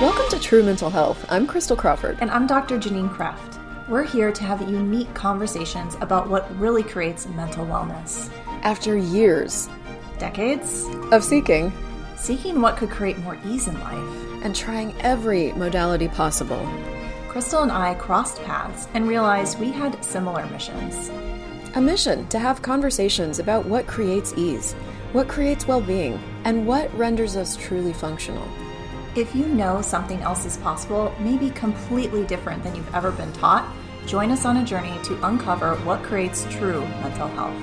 Welcome to True Mental Health. I'm Crystal Crawford. And I'm Dr. Janine Kraft. We're here to have unique conversations about what really creates mental wellness. After years, decades of seeking, seeking what could create more ease in life, and trying every modality possible, Crystal and I crossed paths and realized we had similar missions. A mission to have conversations about what creates ease, what creates well being, and what renders us truly functional. If you know something else is possible, maybe completely different than you've ever been taught, join us on a journey to uncover what creates true mental health.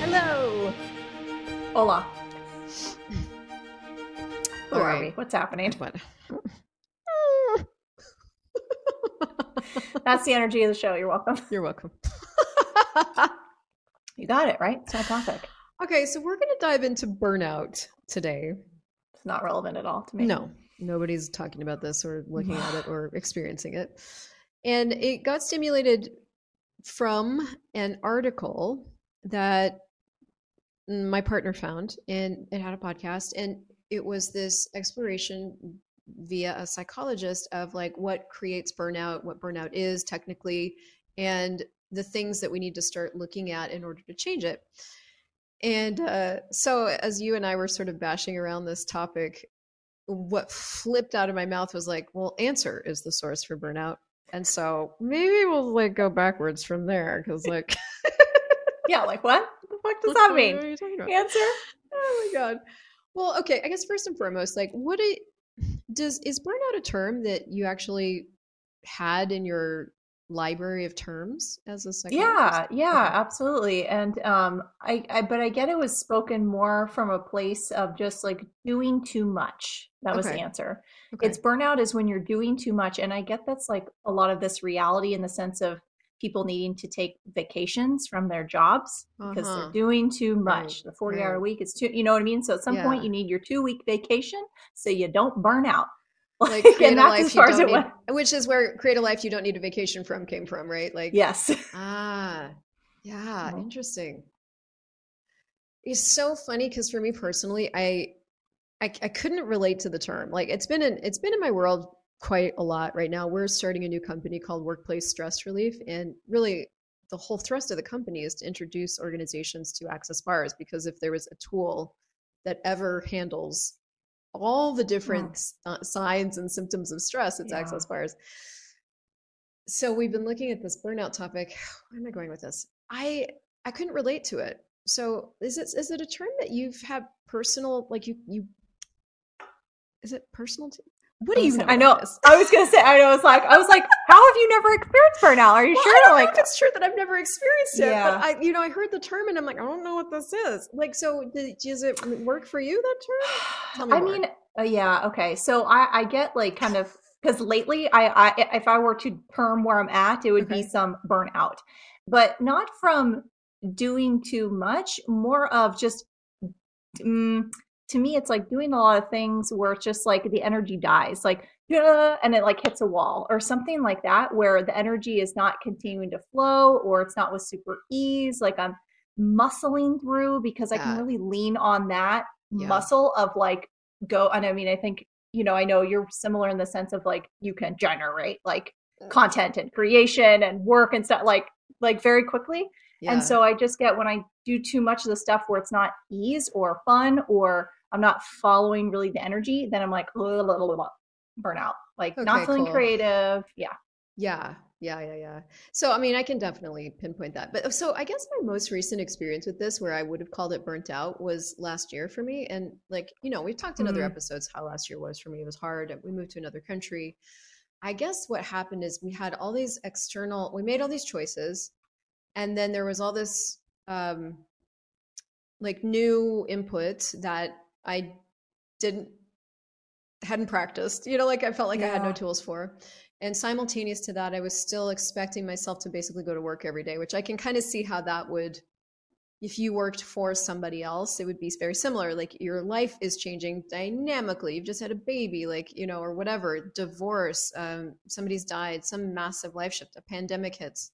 Hello. Hola. Who are we? What's happening? What? That's the energy of the show. You're welcome. You're welcome. you got it, right? It's my topic. Okay, so we're going to dive into burnout today. It's not relevant at all to me. No, nobody's talking about this or looking at it or experiencing it. And it got stimulated from an article that my partner found, and it had a podcast, and it was this exploration via a psychologist of like what creates burnout, what burnout is technically, and the things that we need to start looking at in order to change it. And uh, so, as you and I were sort of bashing around this topic, what flipped out of my mouth was like, well, answer is the source for burnout. And so maybe we'll like go backwards from there because, like, yeah, like what? What the fuck does that mean? Answer? Oh my god. Well, okay. I guess first and foremost, like, what it, does is burnout a term that you actually had in your library of terms as a psychologist? Yeah, yeah, okay. absolutely. And um I, I but I get it was spoken more from a place of just like doing too much. That was okay. the answer. Okay. It's burnout is when you're doing too much and I get that's like a lot of this reality in the sense of people needing to take vacations from their jobs because uh-huh. they're doing too much. Right. The 40 right. hour week is too, you know what I mean? So at some yeah. point you need your two week vacation so you don't burn out. Like create a life you don't need, which is where create a life you don't need a vacation from came from, right? Like yes. Ah, yeah, mm-hmm. interesting. It's so funny because for me personally, I, I I couldn't relate to the term. Like it's been in it's been in my world quite a lot right now. We're starting a new company called Workplace Stress Relief. And really, the whole thrust of the company is to introduce organizations to access bars because if there was a tool that ever handles all the different yeah. uh, signs and symptoms of stress, it's yeah. access bars. So we've been looking at this burnout topic. Where am I going with this? I I couldn't relate to it. So is it is it a term that you've had personal like you you is it personal to, what do you know? I know. I was gonna say. I know. It's like I was like, how have you never experienced burnout? Are you well, sure? I don't like, know if it's true that I've never experienced it. Yeah. But I, you know, I heard the term and I'm like, I don't know what this is. Like, so does it work for you? That term? Me I more. mean, uh, yeah. Okay. So I, I get like kind of because lately, I, I, if I were to term where I'm at, it would okay. be some burnout, but not from doing too much. More of just. Um, to me it's like doing a lot of things where it's just like the energy dies like and it like hits a wall or something like that where the energy is not continuing to flow or it's not with super ease like i'm muscling through because i can really lean on that yeah. muscle of like go and i mean i think you know i know you're similar in the sense of like you can generate like mm. content and creation and work and stuff like like very quickly yeah. and so i just get when i do too much of the stuff where it's not ease or fun or I'm not following really the energy, then I'm like blah, blah, blah, burnout, like okay, not feeling cool. creative. Yeah. Yeah. Yeah, yeah, yeah. So, I mean, I can definitely pinpoint that. But so, I guess my most recent experience with this, where I would have called it burnt out, was last year for me. And, like, you know, we've talked in mm-hmm. other episodes how last year was for me. It was hard. We moved to another country. I guess what happened is we had all these external, we made all these choices. And then there was all this, um, like, new input that I didn't hadn't practiced. You know, like I felt like yeah. I had no tools for. And simultaneous to that, I was still expecting myself to basically go to work every day, which I can kind of see how that would if you worked for somebody else, it would be very similar. Like your life is changing dynamically. You've just had a baby, like, you know, or whatever, divorce, um, somebody's died, some massive life shift, a pandemic hits.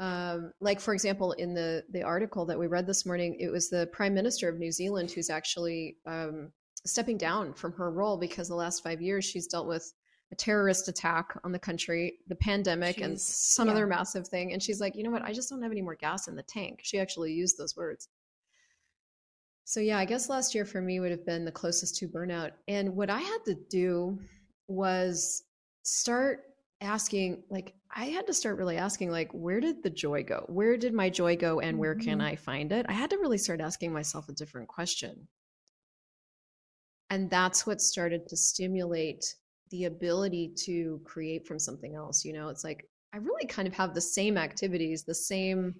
Um, like for example, in the the article that we read this morning, it was the Prime Minister of New Zealand who's actually um, stepping down from her role because the last five years she's dealt with a terrorist attack on the country, the pandemic, Jeez. and some yeah. other massive thing. And she's like, you know what? I just don't have any more gas in the tank. She actually used those words. So, yeah, I guess last year for me would have been the closest to burnout. And what I had to do was start asking, like, I had to start really asking, like, where did the joy go? Where did my joy go and where can mm-hmm. I find it? I had to really start asking myself a different question. And that's what started to stimulate the ability to create from something else you know it's like i really kind of have the same activities the same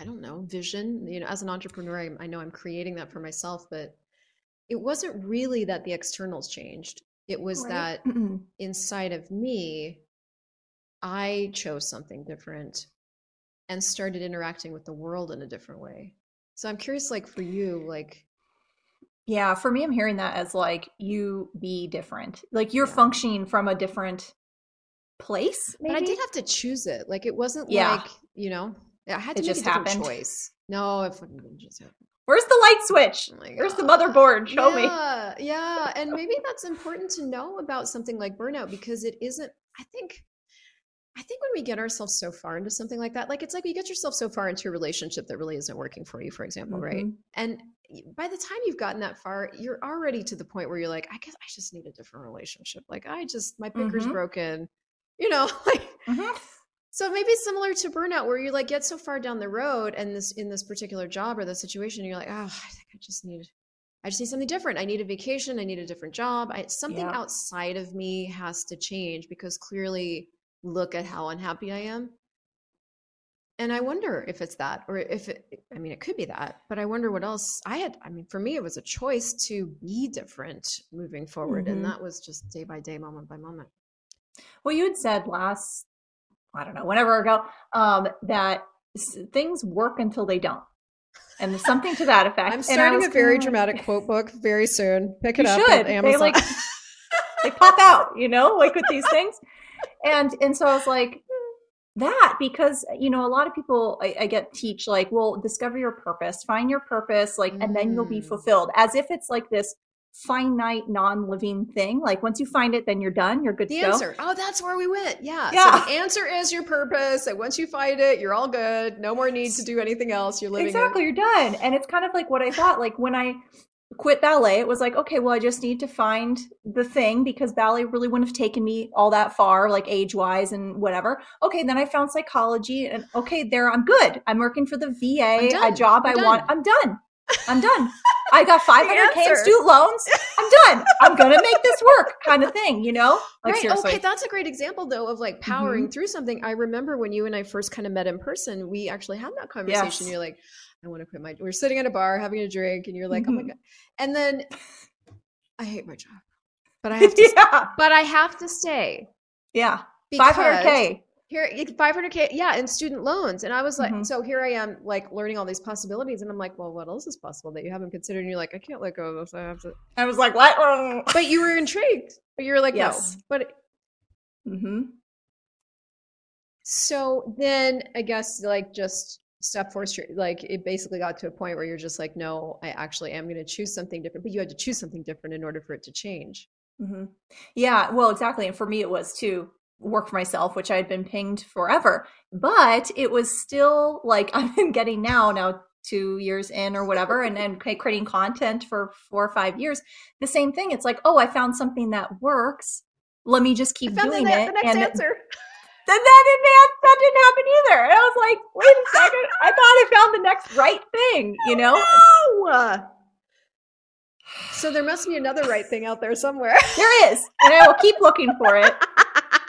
i don't know vision you know as an entrepreneur I, I know i'm creating that for myself but it wasn't really that the externals changed it was right. that inside of me i chose something different and started interacting with the world in a different way so i'm curious like for you like yeah, for me, I'm hearing that as like you be different. Like you're yeah. functioning from a different place. Maybe? But I did have to choose it. Like it wasn't yeah. like, you know, I had to it make just happened. choice. No, it just happened. Where's the light switch? Oh Where's the motherboard? Show yeah, me. Yeah, and maybe that's important to know about something like burnout because it isn't. I think I think when we get ourselves so far into something like that, like it's like you get yourself so far into a relationship that really isn't working for you, for example, mm-hmm. right? And by the time you've gotten that far, you're already to the point where you're like, I guess I just need a different relationship. Like I just my picker's mm-hmm. broken, you know, like mm-hmm. So maybe similar to burnout where you like get so far down the road and this in this particular job or the situation, you're like, oh, I think I just need I just need something different. I need a vacation. I need a different job. I, something yeah. outside of me has to change because clearly look at how unhappy I am. And I wonder if it's that, or if it, I mean, it could be that, but I wonder what else I had. I mean, for me, it was a choice to be different moving forward. Mm-hmm. And that was just day by day, moment by moment. Well, you had said last, I don't know, whenever ago, um, that things work until they don't. And something to that effect. I'm starting a very dramatic quote book very soon. Pick it up should. at Amazon. They like they pop out, you know, like with these things and and so I was like that because you know a lot of people I, I, get teach like well discover your purpose find your purpose like and then you'll be mm. fulfilled as if it's like this finite non-living thing like once you find it then you're done you're good the to answer go. oh that's where we went yeah yeah so the answer is your purpose and once you find it you're all good no more need to do anything else you're living exactly it. you're done and it's kind of like what i thought like when i quit ballet, it was like, okay, well, I just need to find the thing because ballet really wouldn't have taken me all that far, like age wise and whatever. Okay, then I found psychology, and okay, there I'm good. I'm working for the VA, a job I'm I done. want. I'm done. I'm done. I got 500k in student loans. I'm done. I'm gonna make this work, kind of thing, you know? Like right. Seriously. Okay, that's a great example though of like powering mm-hmm. through something. I remember when you and I first kind of met in person, we actually had that conversation. Yes. You're like, I want to quit my. We're sitting at a bar having a drink, and you're like, mm-hmm. oh my mm-hmm. god. And then I hate my job, but I have to. yeah. But I have to stay. Yeah. Five hundred k. Here, 500k, yeah, in student loans, and I was like, mm-hmm. so here I am, like learning all these possibilities, and I'm like, well, what else is possible that you haven't considered? And you're like, I can't let go of this. I have to. I was like, what? but you were intrigued, but you were like, yes. no, but. mm-hmm. So then, I guess, like, just step four like it basically got to a point where you're just like no i actually am going to choose something different but you had to choose something different in order for it to change mm-hmm. yeah well exactly and for me it was to work for myself which i had been pinged forever but it was still like i'm getting now now two years in or whatever and then creating content for four or five years the same thing it's like oh i found something that works let me just keep doing it The next and answer then that didn't that didn't happen either. And I was like, wait a second, I thought I found the next right thing, you know? No. So there must be another right thing out there somewhere. There is. And I will keep looking for it.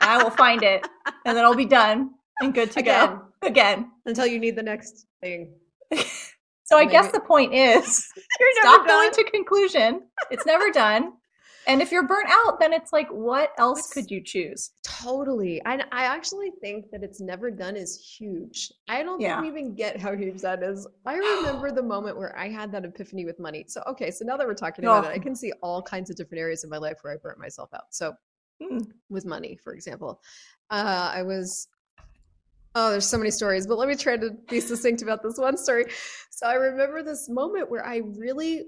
I will find it. And then I'll be done and good to Again. go. Again. Until you need the next thing. so I guess the point is you're stop going to conclusion. It's never done. And if you're burnt out, then it's like, what else could you choose? Totally. I, I actually think that it's never done is huge. I don't Yeah. think we even get how huge that is. I remember the moment where I had that epiphany with money. So, okay, so now that we're talking about it, I Oh. can see all kinds of different areas of my life where I burnt myself out. So. With money, for example, uh, I was, oh, there's so many stories, but let me try to be succinct about this one story. So, I remember this moment where I really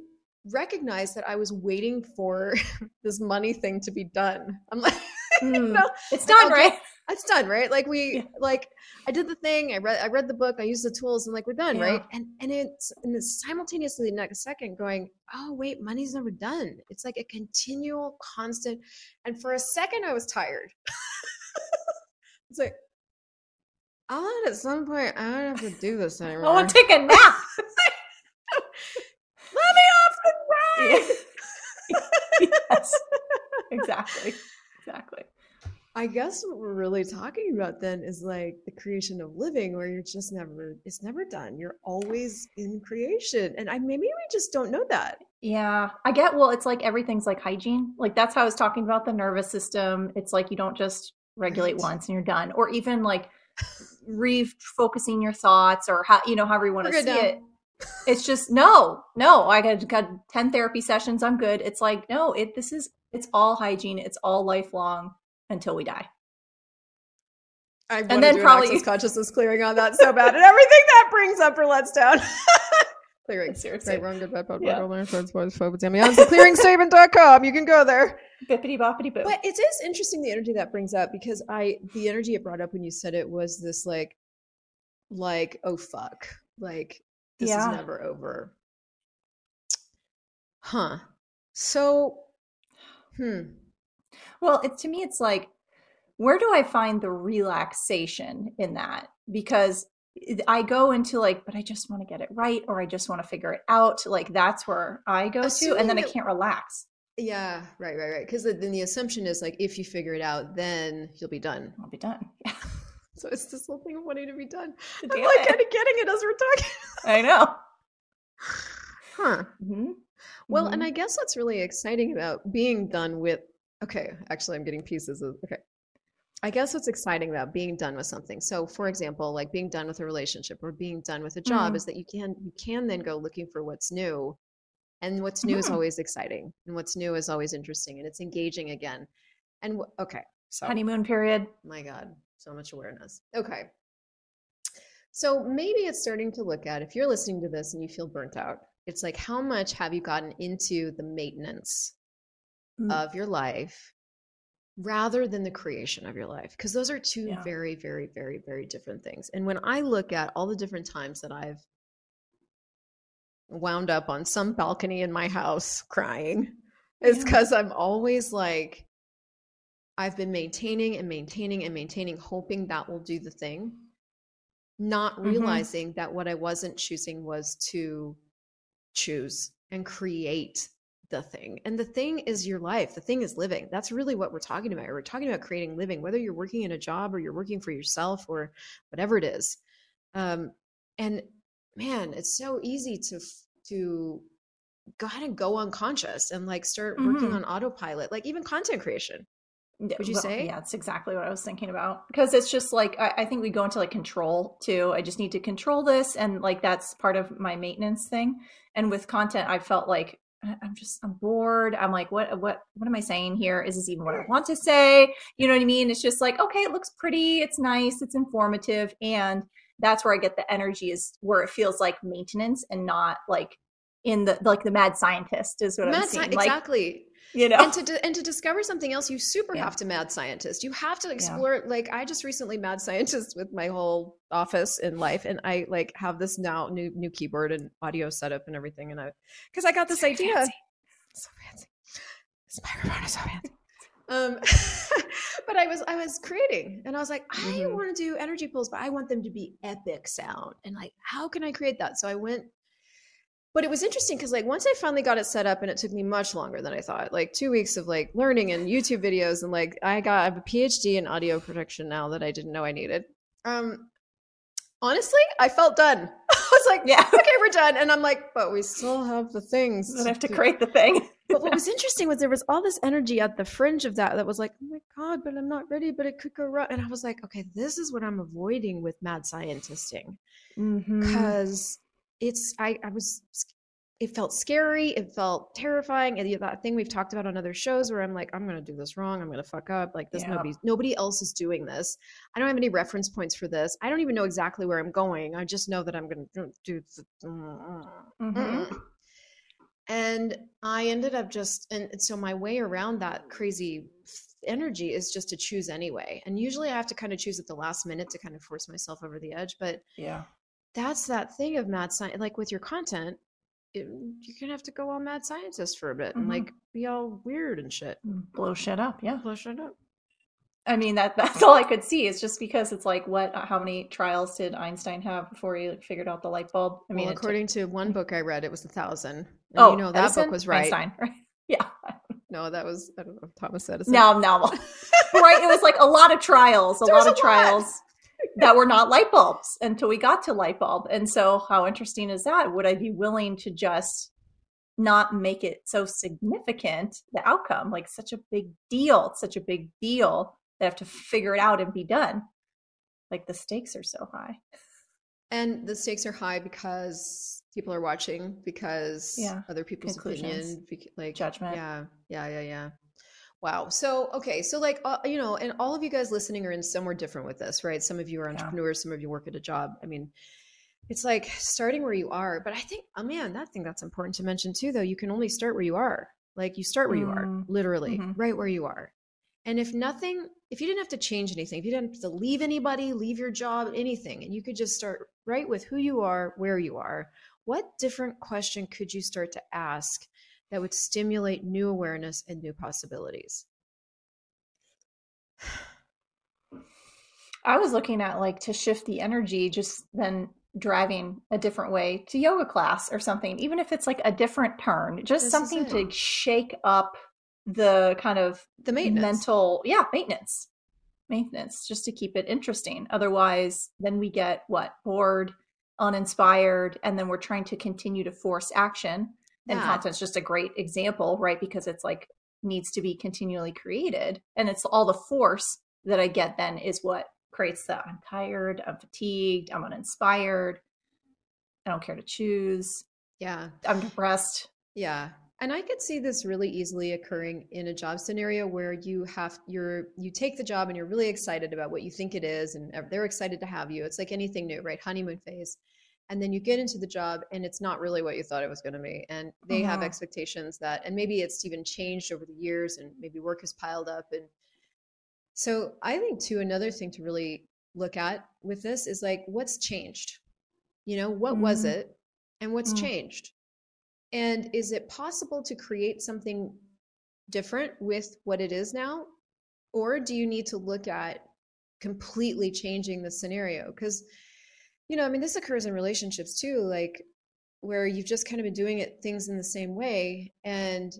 recognized that I was waiting for this money thing to be done. I'm like, Mm. no, It's done, right? It's done right like we Yeah. like i did the thing i read i read the book i used the tools and like we're done Yeah. right and and it's and it's simultaneously the next second going oh wait money's never done it's like a continual constant and for a second i was tired it's like i want at some point i don't have to do this oh, anymore I want to take a nap. let me off the ride yes. Exactly. Exactly. I guess what we're really talking about then is like the creation of living where you're just never it's never done. You're always in creation. And I maybe we just don't know that. Yeah, I get. Well, it's like everything's like hygiene. Like that's how I was talking about the nervous system. It's like you don't just regulate Right. once and you're done, or even like refocusing your thoughts, or how you know however you want to see now. it. It's just no, no. I got got ten therapy sessions. I'm good. It's like no. It this is it's all hygiene. It's all lifelong until we die. I And and then then do probably- an consciousness clearing on that so bad. And everything that brings up or lets down. clearing. Seriously. Right, wrong, good, bad, bad, Yeah. bad, learn, friends, boys, focus, Amazon. Clearingstatement.com. You can go there. Bippity boppity boo. But it is interesting the energy that brings up because I the energy it brought up when you said it was this like like oh fuck like this Yeah. is never over. Huh. So hmm. Well, it, to me, it's like, where do I find the relaxation in that? Because I go into like, but I just want to get it right, or I just want to figure it out. Like that's where I go to, and then I can't relax. Yeah, right, right, right. Because then the assumption is like if you figure it out, then you'll be done. I'll be done. Yeah, So it's this whole thing of wanting to be done. I'm like it. kind of getting it as we're talking. I know. Huh. Mhm. Well, and Mhm. I guess what's really exciting about being done with okay, actually I'm getting pieces of okay. I guess what's exciting about being done with something. So for example, like being done with a relationship or being done with a job Mhm. is that you can you can then go looking for what's new. And what's new is Mhm. always exciting and what's new is always interesting and it's engaging again. And okay, so honeymoon period. my God, so much awareness. Okay. So maybe it's starting to look at if you're listening to this and you feel burnt out, it's like how much have you gotten into the maintenance Mm. of your life rather than the creation of your life? Because those are two Yeah. very, very, very, very different things. And when I look at all the different times that I've wound up on some balcony in my house crying, it's Yeah. because I'm always like, I've been maintaining and maintaining and maintaining, hoping that will do the thing, not Mhm. realizing that what I wasn't choosing was to choose and create the thing. And the thing is your life. The thing is living. That's really what we're talking about. We're talking about creating living, whether you're working in a job or you're working for yourself or whatever it is. Um, and man, it's so easy to to kind of go unconscious and like start working Mhm. on autopilot, like even content creation. Would you well, say? Yeah, that's exactly what I was thinking about. Because it's just like I, I think we go into like control too. I just need to control this, and like that's part of my maintenance thing. And with content, I felt like I'm just I'm bored. I'm like, what what what am I saying here? Is this even what I want to say? You know what I mean? It's just like, okay, it looks pretty, it's nice, it's informative, and that's where I get the energy is where it feels like maintenance and not like in the like the mad scientist is what I'm Mad sci- seeing. Like exactly. You know, and to and to discover something else you super Yeah. have to mad scientist. You have to explore like i just recently mad scientist with my whole office in life and i like have this now new new keyboard and audio setup and everything and i because i got this idea. fancy. so fancy. This microphone is so fancy. Um but i was i was creating and i was like i Mhm. want to do energy pulls but i want them to be epic sound and like how can i create that? So i went but it was interesting because like once i finally got it set up and it took me much longer than i thought like two weeks of like learning and youtube videos and like i got i have a phd in audio production now that i didn't know i needed um honestly i felt done i was like Yeah. okay we're done and i'm like but we still have the things I have to do." create the thing. but what was interesting was there was all this energy at the fringe of that that was like, oh my God, but I'm not ready, but it could go wrong. And I was like, okay, this is what I'm avoiding with mad scientisting. Because mm-hmm. It's, I, I was, it felt scary. It felt terrifying. And that thing we've talked about on other shows where I'm like, I'm going to do this wrong. I'm going to fuck up. Like this, yeah. nobody, nobody else is doing this. I don't have any reference points for this. I don't even know exactly where I'm going. I just know that I'm going to do. Mm-hmm. And I ended up just, and so my way around that crazy energy is just to choose anyway. And usually I have to kind of choose at the last minute to kind of force myself over the edge. But yeah, that's that thing of mad science. Like with your content, it, you're gonna have to go all mad scientist for a bit and mm-hmm. like be all weird and shit. Blow shit up, yeah. Blow shit up. I mean that that's all I could see. It's just because it's like what how many trials did Einstein have before he like, figured out the light bulb? I mean, well, according to one book I read, it was a thousand. And oh, you know that Edison? book was right. Einstein, right? Yeah. No, that was I don't know Thomas Edison. No, no, right. It was like a lot of trials, a lot of a trials lot. That were not light bulbs until we got to light bulb. And so, how interesting is that? Would I be willing to just not make it so significant the outcome, like such a big deal? It's such a big deal they have to figure it out and be done. Like the stakes are so high. And the stakes are high because people are watching, because yeah. other people's opinion, like judgment. Yeah, yeah, yeah, yeah. Wow. So, okay. So, like, uh, you know, and all of you guys listening are in somewhere different with this, right? Some of you are entrepreneurs, yeah. some of you work at a job. I mean, it's like starting where you are. But I think, oh man, that thing that's important to mention too, though, you can only start where you are. Like, you start where mm. you are, mm-hmm. literally, mm-hmm. right where you are. And if nothing, if you didn't have to change anything, if you didn't have to leave anybody, leave your job, anything, and you could just start right with who you are, where you are, what different question could you start to ask that would stimulate new awareness and new possibilities? I was looking at like to shift the energy, just then driving a different way to yoga class or something, even if it's like a different turn, just this something to shake up the kind of the maintenance. mental yeah maintenance maintenance just to keep it interesting otherwise then we get what bored uninspired and then we're trying to continue to force action and yeah. content's just a great example right because it's like needs to be continually created and it's all the force that i get then is what creates the i'm tired i'm fatigued i'm uninspired i don't care to choose yeah i'm depressed yeah and I could see this really easily occurring in a job scenario where you have you're you take the job and you're really excited about what you think it is and they're excited to have you. It's like anything new, right? Honeymoon phase. And then you get into the job and it's not really what you thought it was going to be. And they have uh-huh. expectations that and maybe it's even changed over the years and maybe work has piled up and so I think too another thing to really look at with this is like what's changed? You know, what mm-hmm. was it and what's mm-hmm. changed? And is it possible to create something different with what it is now? Or do you need to look at completely changing the scenario? Because, you know, I mean, this occurs in relationships too, like where you've just kind of been doing it things in the same way. And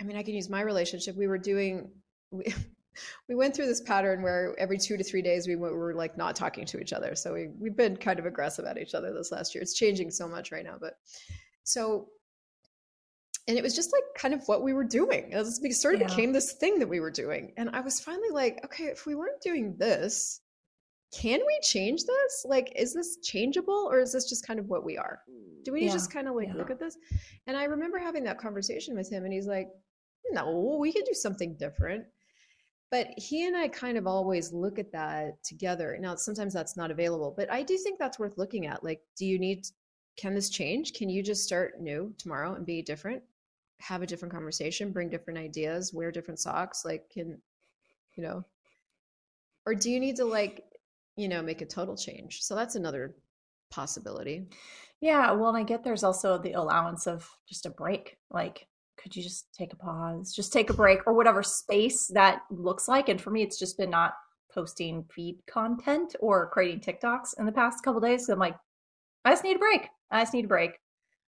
I mean, I can use my relationship. We were doing, we, we went through this pattern where every two to three days we were, like not talking to each other. So we, we've been kind of aggressive at each other this last year. It's changing so much right now, but so, and it was just like kind of what we were doing. It, was, it sort of yeah. became this thing that we were doing. And I was finally like, okay, if we weren't doing this, can we change this? Like, is this changeable or is this just kind of what we are? Do we yeah. just kind of like yeah. look at this? And I remember having that conversation with him, and he's like, no, we could do something different. But he and I kind of always look at that together. Now, sometimes that's not available, but I do think that's worth looking at. Like, do you need can this change? Can you just start new tomorrow and be different? Have a different conversation, bring different ideas, wear different socks? Like, can, you know, or do you need to, like, you know, make a total change? So that's another possibility. Yeah. Well, and I get there's also the allowance of just a break. Like, could you just take a pause, just take a break, or whatever space that looks like? And for me, it's just been not posting feed content or creating TikToks in the past couple days. So I'm like, I just need a break. I just need a break.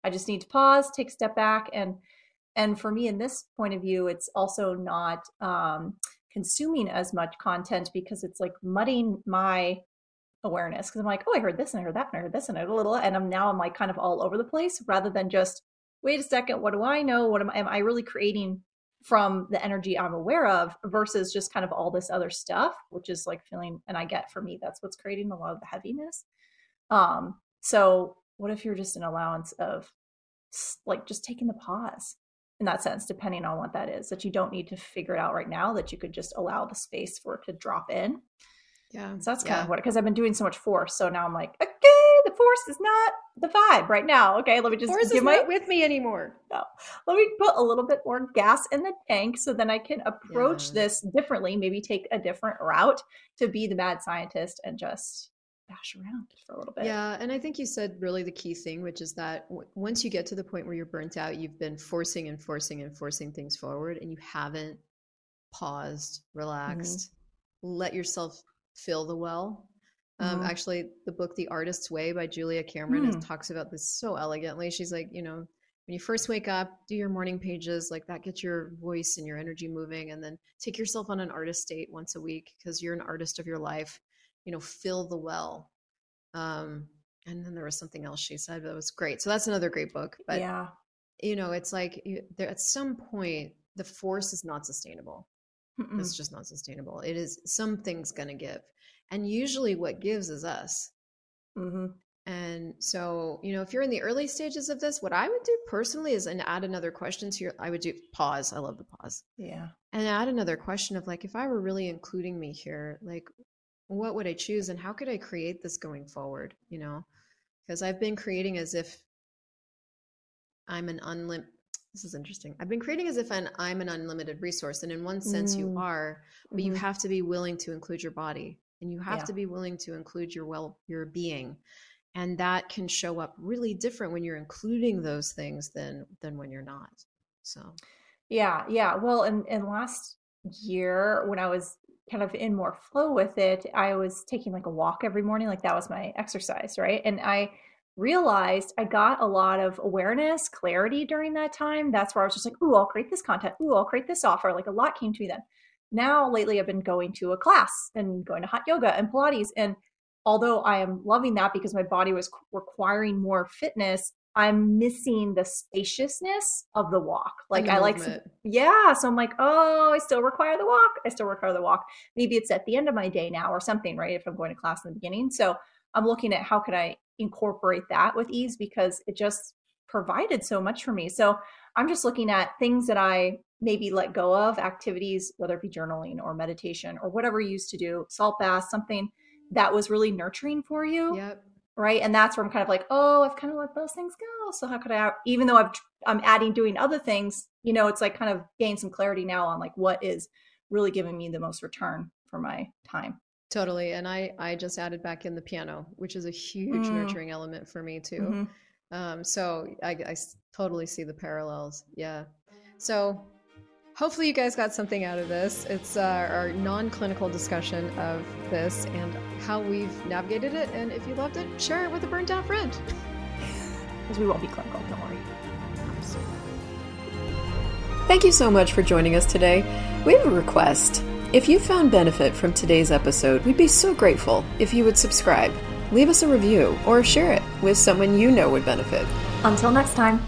I just need to pause, take a step back, and and for me, in this point of view, it's also not um, consuming as much content because it's like mudding my awareness because I'm like, oh, I heard this and I heard that and I heard this and I heard a little, and I'm now I'm like kind of all over the place rather than just wait a second, what do I know? What am, am I really creating from the energy I'm aware of versus just kind of all this other stuff, which is like feeling, and I get for me, that's what's creating a lot of the heaviness. Um, so what if you're just an allowance of like just taking the pause in that sense, depending on what that is, that you don't need to figure it out right now, that you could just allow the space for it to drop in. Yeah. So that's yeah. kind of what, because I've been doing so much force. So now I'm like, okay, the force is not the vibe right now. Okay, let me just force give is my not with me anymore. no. Let me put a little bit more gas in the tank so then I can approach Yeah. this differently. Maybe take a different route to be the mad scientist and just bash around for a little bit. Yeah, and I think you said really the key thing, which is that w- once you get to the point where you're burnt out, you've been forcing and forcing and forcing things forward, and you haven't paused, relaxed, let yourself fill the well. Um, Mhm. actually, the book "The Artist's Way" by Julia Cameron is, Hmm. talks about this so elegantly. She's like, you know, when you first wake up, do your morning pages, like that gets your voice and your energy moving, and then take yourself on an artist date once a week because you're an artist of your life. You know, fill the well. Um, and then there was something else she said that was great. So that's another great book. But yeah. you know, it's like you, there at some point the force is not sustainable. Mm-mm. It's just not sustainable. It is something's going to give, and usually what gives is us. Mhm. And so, you know, if you're in the early stages of this, what I would do personally is and add another question to your. I would do pause. I love the pause Yeah. and add another question of like if i were really including me here like what would i choose and how could i create this going forward you know because i've been creating as if i'm an unlim this is interesting i've been creating as if an, i'm an unlimited resource and in one sense you Mm. are but you Mhm. have to be willing to include your body and you have Yeah. to be willing to include your well your being and that can show up really different when you're including those things than than when you're not so Yeah, yeah. Well, and and last year when I was kind of in more flow with it, I was taking like a walk every morning, like that was my exercise, right? And I realized I got a lot of awareness, clarity during that time. That's where I was just like, "Ooh, I'll create this content. Ooh, I'll create this offer." Like a lot came to me then. Now lately I've been going to a class and going to hot yoga and Pilates and although I am loving that because my body was requiring more fitness, I'm missing the spaciousness of the walk. Like the I like some, yeah. So I'm like, oh, I still require the walk. I still require the walk. Maybe it's at the end of my day now or something, right? If I'm going to class in the beginning. So I'm looking at how could I incorporate that with ease because it just provided so much for me. So I'm just looking at things that I maybe let go of, activities, whether it be journaling or meditation or whatever you used to do, salt bath, something that was really nurturing for you yep right and that's where i'm kind of like oh i've kind of let those things go so how could i even though i've i'm adding doing other things you know it's like kind of gain some clarity now on like what is really giving me the most return for my time Totally. And I I just added back in the piano, which is a huge Mm. nurturing element for me too. Mhm. Um, so I, I totally see the parallels. Yeah. So hopefully you guys got something out of this. It's uh, our non-clinical discussion of this and how we've navigated it. And if you loved it, share it with a burnt out friend. because we won't be clinical don't worry Thank you so much for joining us today. We have a request. If you found benefit from today's episode, we'd be so grateful if you would subscribe, leave us a review, or share it with someone you know would benefit. until next time